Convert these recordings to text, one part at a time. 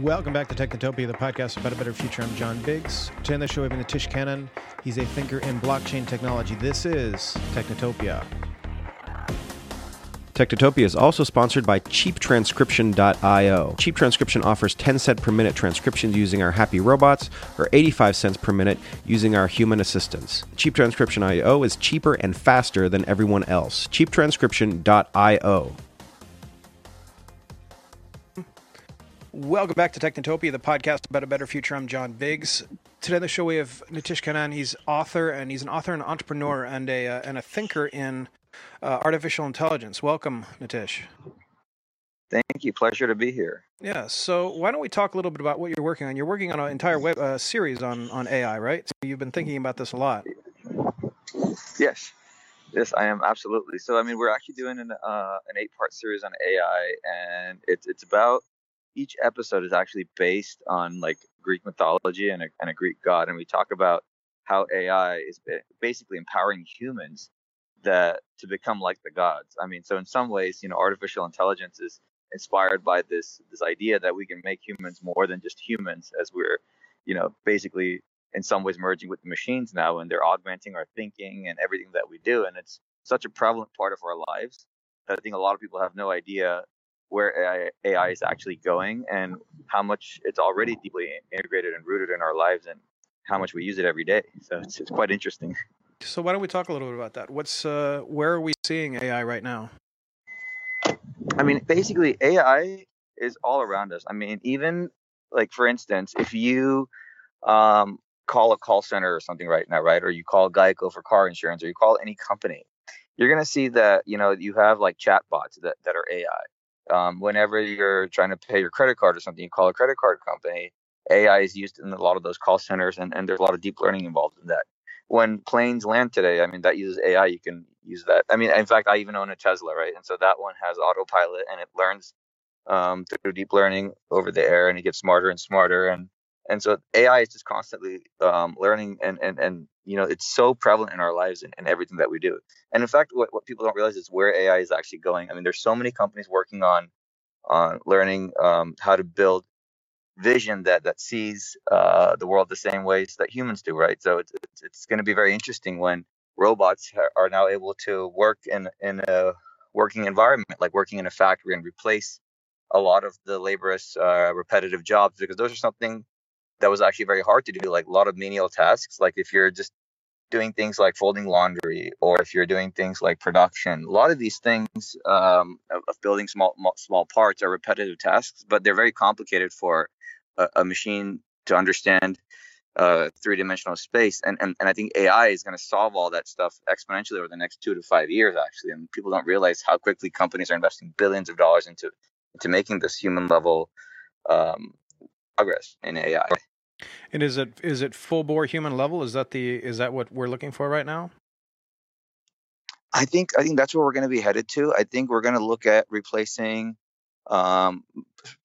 Welcome back to Technotopia, the podcast about a better future. I'm John Biggs. Today on the show, we have Nitish Kannan. He's a thinker in blockchain technology. This is Technotopia. Technotopia is also sponsored by CheapTranscription.io. Cheap Transcription offers 10 cent per minute transcriptions using our happy robots, or 85 cents per minute using our human assistants. CheapTranscription.io is cheaper and faster than everyone else. CheapTranscription.io. Welcome back to Technotopia, the podcast about a better future. I'm John Biggs. Today on the show, we have Nitish Kannan. He's author, and he's an author and entrepreneur, and a uh, and a thinker in uh, artificial intelligence. Welcome, Nitish. Thank you. Pleasure to be here. Yeah. So why don't we talk a little bit about what you're working on? You're working on an entire web uh, series on on AI, right? So you've been thinking about this a lot. Yes. Yes, I am absolutely. So, I mean, we're actually doing an uh, an eight part series on AI, and it's it's about each episode is actually based on like Greek mythology and a, and a Greek god, and we talk about how AI is basically empowering humans that to become like the gods. I mean, so in some ways, you know, artificial intelligence is inspired by this this idea that we can make humans more than just humans, as we're, you know, basically in some ways merging with the machines now, and they're augmenting our thinking and everything that we do, and it's such a prevalent part of our lives that I think a lot of people have no idea where AI, AI is actually going and how much it's already deeply integrated and rooted in our lives and how much we use it every day. So it's, it's quite interesting. So why don't we talk a little bit about that? What's uh, where are we seeing AI right now? I mean, basically, AI is all around us. I mean, even like for instance, if you um, call a call center or something right now, right, or you call Geico for car insurance, or you call any company, you're gonna see that you know you have like chatbots that that are AI. Um, whenever you're trying to pay your credit card or something, you call a credit card company. AI is used in a lot of those call centers, and, and there's a lot of deep learning involved in that when planes land today, I mean, that uses AI. You can use that. I mean, in fact, I even own a Tesla, right? And so that one has autopilot and it learns um, through deep learning over the air and it gets smarter and smarter. And and so AI is just constantly um, learning and, and and you know it's so prevalent in our lives and, and everything that we do. And in fact, what, what people don't realize is where AI is actually going. I mean, there's so many companies working on on learning um, how to build vision that that sees uh, the world the same ways that humans do, right? So it's it's, it's going to be very interesting when robots are now able to work in in a working environment, like working in a factory, and replace a lot of the laborious, uh, repetitive jobs, because those are something that was actually very hard to do, like a lot of menial tasks. Like if you're just doing things like folding laundry, or if you're doing things like production, a lot of these things um, of, of building small small parts are repetitive tasks, but they're very complicated for a, a machine to understand uh, three-dimensional space and, and and I think AI is going to solve all that stuff exponentially over the next two to five years actually and people don't realize how quickly companies are investing billions of dollars into into making this human level um, progress in AI. And is it is it full bore human level? Is that the is that what we're looking for right now? I think I think that's where we're going to be headed to. I think we're going to look at replacing um,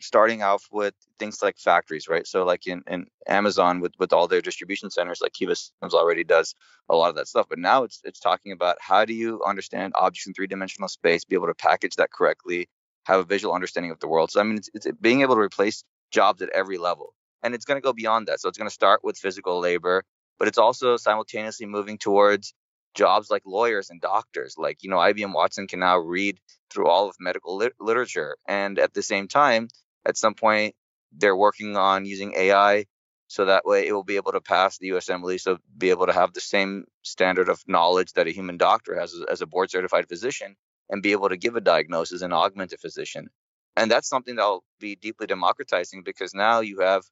starting off with things like factories, right? So like in, in Amazon with, with all their distribution centers, like Kiva Systems already does a lot of that stuff. But now it's it's talking about how do you understand objects in three dimensional space, be able to package that correctly, have a visual understanding of the world. So I mean, it's, it's being able to replace jobs at every level, and it's going to go beyond that. So it's going to start with physical labor, but it's also simultaneously moving towards jobs like lawyers and doctors. Like, you know, IBM Watson can now read through all of medical lit- literature. And at the same time, at some point, they're working on using AI so that way it will be able to pass the USMLE, so be able to have the same standard of knowledge that a human doctor has as a board certified physician and be able to give a diagnosis and augment a physician. And that's something that'll be deeply democratizing because now you have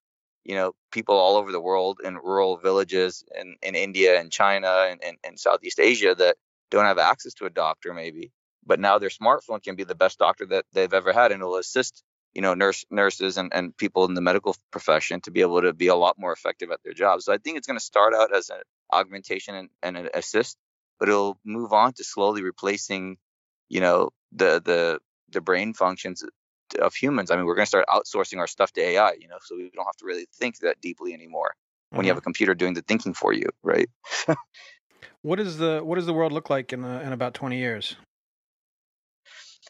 you know people all over the world in rural villages in, in india and china and, and, and southeast asia that don't have access to a doctor maybe but now their smartphone can be the best doctor that they've ever had and it'll assist you know nurse nurses and, and people in the medical profession to be able to be a lot more effective at their jobs. So i think it's going to start out as an augmentation and, and an assist but it'll move on to slowly replacing you know the the the brain functions of humans. I mean, we're going to start outsourcing our stuff to AI, you know, so we don't have to really think that deeply anymore when mm-hmm. you have a computer doing the thinking for you, right? what is the what does the world look like in uh, in about 20 years?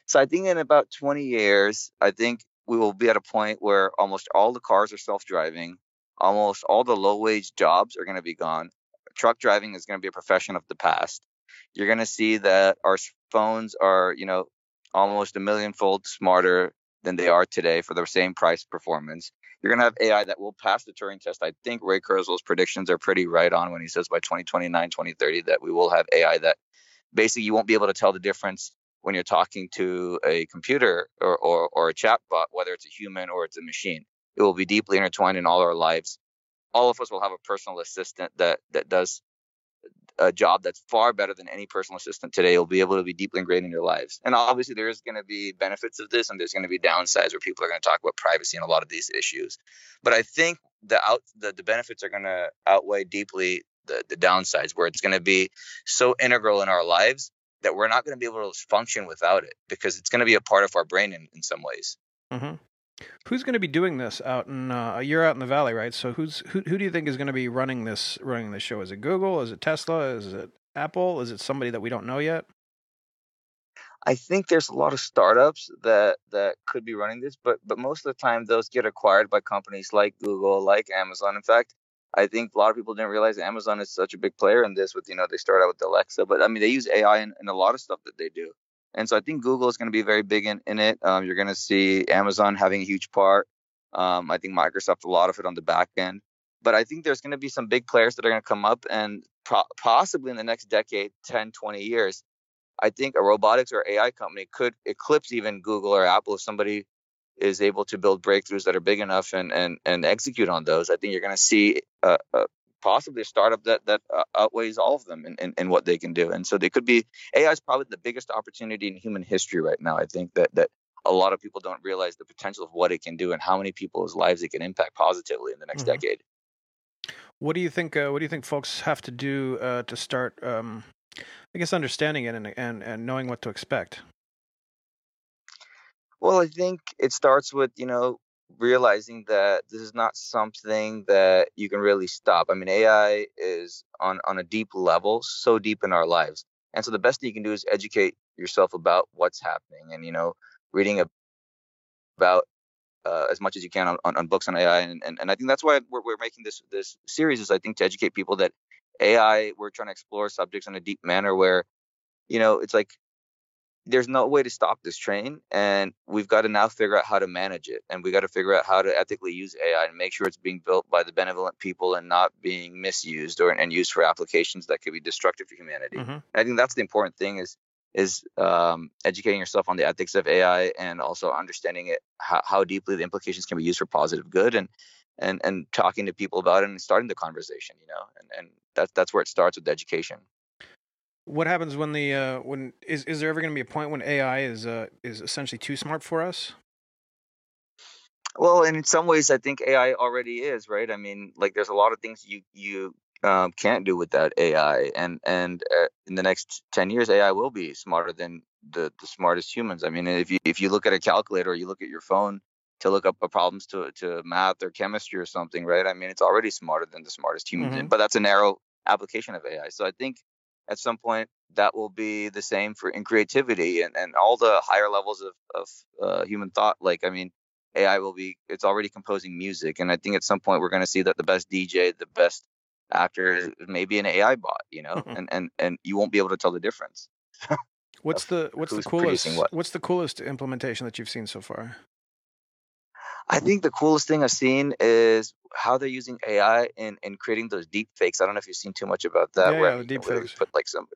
So I think in about 20 years, I think we will be at a point where almost all the cars are self-driving, almost all the low-wage jobs are going to be gone. Truck driving is going to be a profession of the past. You're going to see that our phones are, you know, almost a millionfold smarter than they are today for the same price performance. You're going to have AI that will pass the Turing test. I think Ray Kurzweil's predictions are pretty right on when he says by 2029, 2030 that we will have AI that basically you won't be able to tell the difference when you're talking to a computer or, or, or a chatbot, whether it's a human or it's a machine. It will be deeply intertwined in all our lives. All of us will have a personal assistant that that does a job that's far better than any personal assistant today will be able to be deeply ingrained in your lives. And obviously, there is going to be benefits of this, and there's going to be downsides where people are going to talk about privacy and a lot of these issues. But I think the out the, the benefits are going to outweigh deeply the the downsides, where it's going to be so integral in our lives that we're not going to be able to function without it because it's going to be a part of our brain in, in some ways. Mm-hmm. Who's going to be doing this out in? Uh, you're out in the valley, right? So who's who? Who do you think is going to be running this running this show? Is it Google? Is it Tesla? Is it Apple? Is it somebody that we don't know yet? I think there's a lot of startups that that could be running this, but but most of the time those get acquired by companies like Google, like Amazon. In fact, I think a lot of people didn't realize Amazon is such a big player in this. With you know they start out with Alexa, but I mean they use AI in, in a lot of stuff that they do. And so I think Google is going to be very big in, in it. Um, you're going to see Amazon having a huge part. Um, I think Microsoft a lot of it on the back end. But I think there's going to be some big players that are going to come up and pro- possibly in the next decade, 10, 20 years, I think a robotics or AI company could eclipse even Google or Apple if somebody is able to build breakthroughs that are big enough and and, and execute on those. I think you're going to see a, a, possibly a startup that that uh, outweighs all of them in, what they can do. And so they could be AI is probably the biggest opportunity in human history right now. I think that that a lot of people don't realize the potential of what it can do and how many people's lives it can impact positively in the next mm-hmm. decade. What do you think? Uh, what do you think folks have to do uh, to start? Um, I guess understanding it and, and and knowing what to expect. Well, I think it starts with you know realizing that this is not something that you can really stop. I mean, AI is on on a deep level, so deep in our lives, and so the best thing you can do is educate yourself about what's happening, and you know, reading about uh, as much as you can on, on, on books on AI, and, and and I think that's why we're we're making this this series is I think to educate people that AI we're trying to explore subjects in a deep manner where, you know, it's like there's no way to stop this train and we've got to now figure out how to manage it and we got to figure out how to ethically use ai and make sure it's being built by the benevolent people and not being misused or and used for applications that could be destructive to humanity mm-hmm. i think that's the important thing is is um, educating yourself on the ethics of ai and also understanding it how, how deeply the implications can be used for positive good and and and talking to people about it and starting the conversation you know and and that's that's where it starts with education what happens when the uh, when is is there ever going to be a point when AI is uh, is essentially too smart for us? Well, in some ways, I think AI already is right. I mean, like there's a lot of things you you um, can't do without AI, and and uh, in the next ten years, AI will be smarter than the the smartest humans. I mean, if you if you look at a calculator, or you look at your phone to look up problems to to math or chemistry or something, right? I mean, it's already smarter than the smartest humans, mm-hmm. but that's a narrow application of AI. So I think at some point that will be the same for in creativity and, and all the higher levels of, of uh, human thought like i mean ai will be it's already composing music and i think at some point we're going to see that the best dj the best actor is maybe an ai bot you know and, and and you won't be able to tell the difference. What's the what's the coolest what. what's the coolest implementation that you've seen so far I think the coolest thing I've seen is how they're using AI in, in creating those deep fakes. I don't know if you've seen too much about that. Yeah, where, yeah, deep fakes. Put like some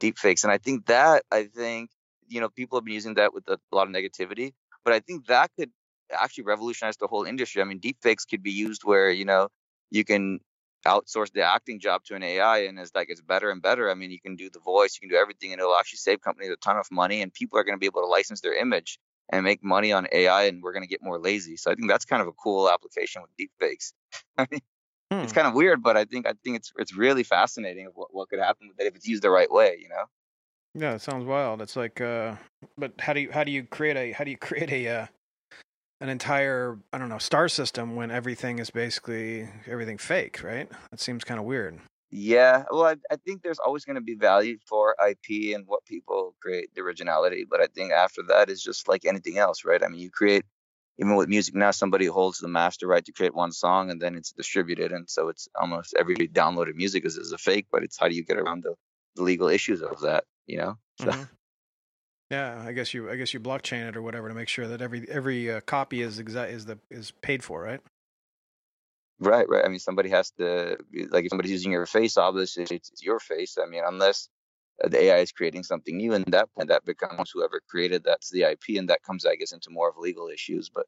deep fakes, and I think that I think you know people have been using that with a, a lot of negativity, but I think that could actually revolutionize the whole industry. I mean, deep fakes could be used where you know you can outsource the acting job to an AI, and as that gets better and better, I mean, you can do the voice, you can do everything, and it'll actually save companies a ton of money, and people are going to be able to license their image and make money on AI, and we're going to get more lazy. So I think that's kind of a cool application with deepfakes. I mean, hmm. it's kind of weird, but I think I think it's it's really fascinating of what, what could happen with it if it's used the right way. You know. Yeah, it sounds wild. It's like, uh, but how do you how do you create a how do you create a uh, an entire I don't know star system when everything is basically everything fake, right? That seems kind of weird. Yeah, well, I, I think there's always going to be value for IP and what people create the originality, but I think after that is just like anything else, right? I mean, you create even with music now, somebody holds the master right to create one song and then it's distributed, and so it's almost every downloaded music is, is a fake. But it's how do you get around the, the legal issues of that? You know. So, Mhm. Yeah, I guess you I guess you blockchain it or whatever to make sure that every every uh, copy is exact is the is paid for, right? Right, right. I mean, somebody has to like if somebody's using your face, obviously it's, it's your face. I mean, unless uh, the AI is creating something new, and that and that becomes whoever created that's the IP, and that comes, I guess, into more of legal issues, but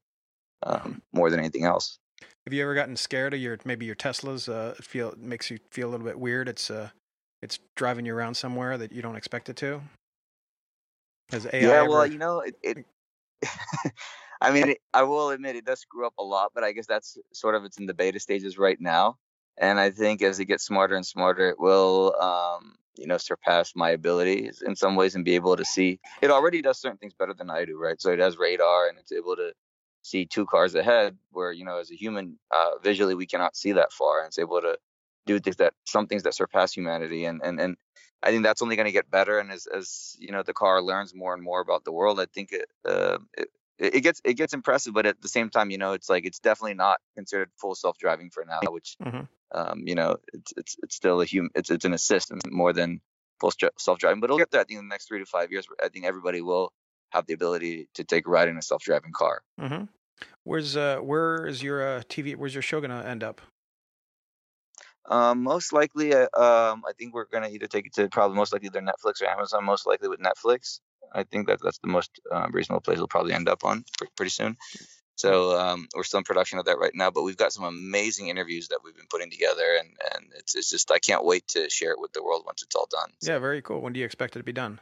um, more than anything else. Have you ever gotten scared of your maybe your Teslas? Uh, feel it makes you feel a little bit weird. It's uh, it's driving you around somewhere that you don't expect it to. Has AI yeah, well, ever- you know, it. it I mean, I will admit it does screw up a lot, but I guess that's sort of it's in the beta stages right now, and I think as it gets smarter and smarter, it will, um, you know, surpass my abilities in some ways and be able to see. It already does certain things better than I do, right? So it has radar and it's able to see two cars ahead, where you know, as a human, uh, visually we cannot see that far, and it's able to do things that some things that surpass humanity, and and and I think that's only going to get better. And as as you know, the car learns more and more about the world, I think it, uh, it it gets it gets impressive. But at the same time, you know, it's like it's definitely not considered full self driving for now, which Mhm. um, you know, it's it's it's still a human, it's it's an assistant more than full self driving. But it'll get there. I think in the next three to five years, I think everybody will have the ability to take a ride in a self driving car. Mhm. Where's uh where is your uh, TV? Where's your show gonna end up? Um, most likely, uh, um, I think we're gonna either take it to probably most likely either Netflix or Amazon. Most likely with Netflix. I think that that's the most um, reasonable place we'll probably end up on pretty soon. So um, we're still in production of that right now, but we've got some amazing interviews that we've been putting together, and and it's it's just I can't wait to share it with the world once it's all done. So, Yeah, very cool. When do you expect it to be done?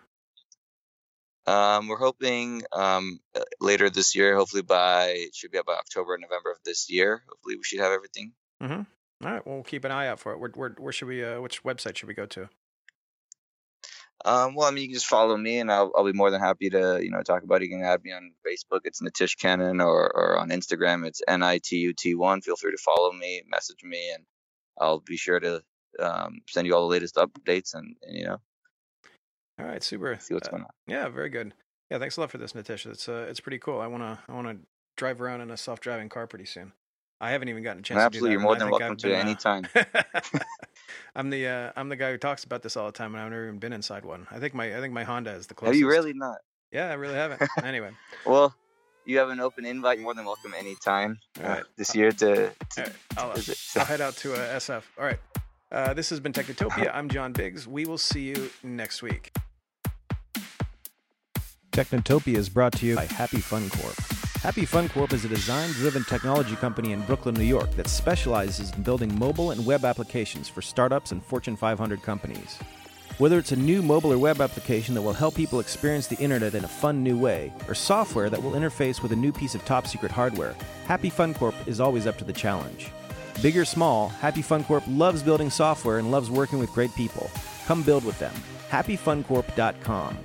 Um, we're hoping um, uh, later this year, hopefully by it should be about October, November of this year. Hopefully, we should have everything. Mm-hmm. All right, well, we'll keep an eye out for it. Where where, where should we? Uh, which website should we go to? Um, well, I mean, you can just follow me, and I'll, I'll be more than happy to, you know, talk about it. You can add me on Facebook. It's Nitish Kannan, or, or on Instagram, it's N I T U T one. Feel free to follow me, message me, and I'll be sure to um, send you all the latest updates and, and you know All right, super. see what's Uh, going on. Yeah, very good. Yeah, thanks a lot for this, Natisha. It's uh, it's pretty cool. I wanna I wanna drive around in a self driving car pretty soon. I haven't even gotten a chance Absolutely, to you're more than and I welcome to I've any been, time. uh, I'm the uh, I'm the guy who talks about this all the time, and I've never even been inside one. I think my I think my Honda is the closest. Have closest. you really not? Yeah, I really haven't. anyway, Well, you have an open invite. You're more than welcome anytime All uh, this year to, to, all right, I'll, uh, visit. I'll head out to uh, SF. All right. Uh, this has been Technotopia. I'm John Biggs. We will see you next week. Technotopia is brought to you by Happy Fun Corp. Happy Fun Corp is a design driven technology company in Brooklyn, New York that specializes in building mobile and web applications for startups and Fortune 500 companies. Whether it's a new mobile or web application that will help people experience the internet in a fun new way, or software that will interface with a new piece of top secret hardware, Happy Fun Corp is always up to the challenge. Big or small, Happy Fun Corp loves building software and loves working with great people. Come build with them. HappyFunCorp.com.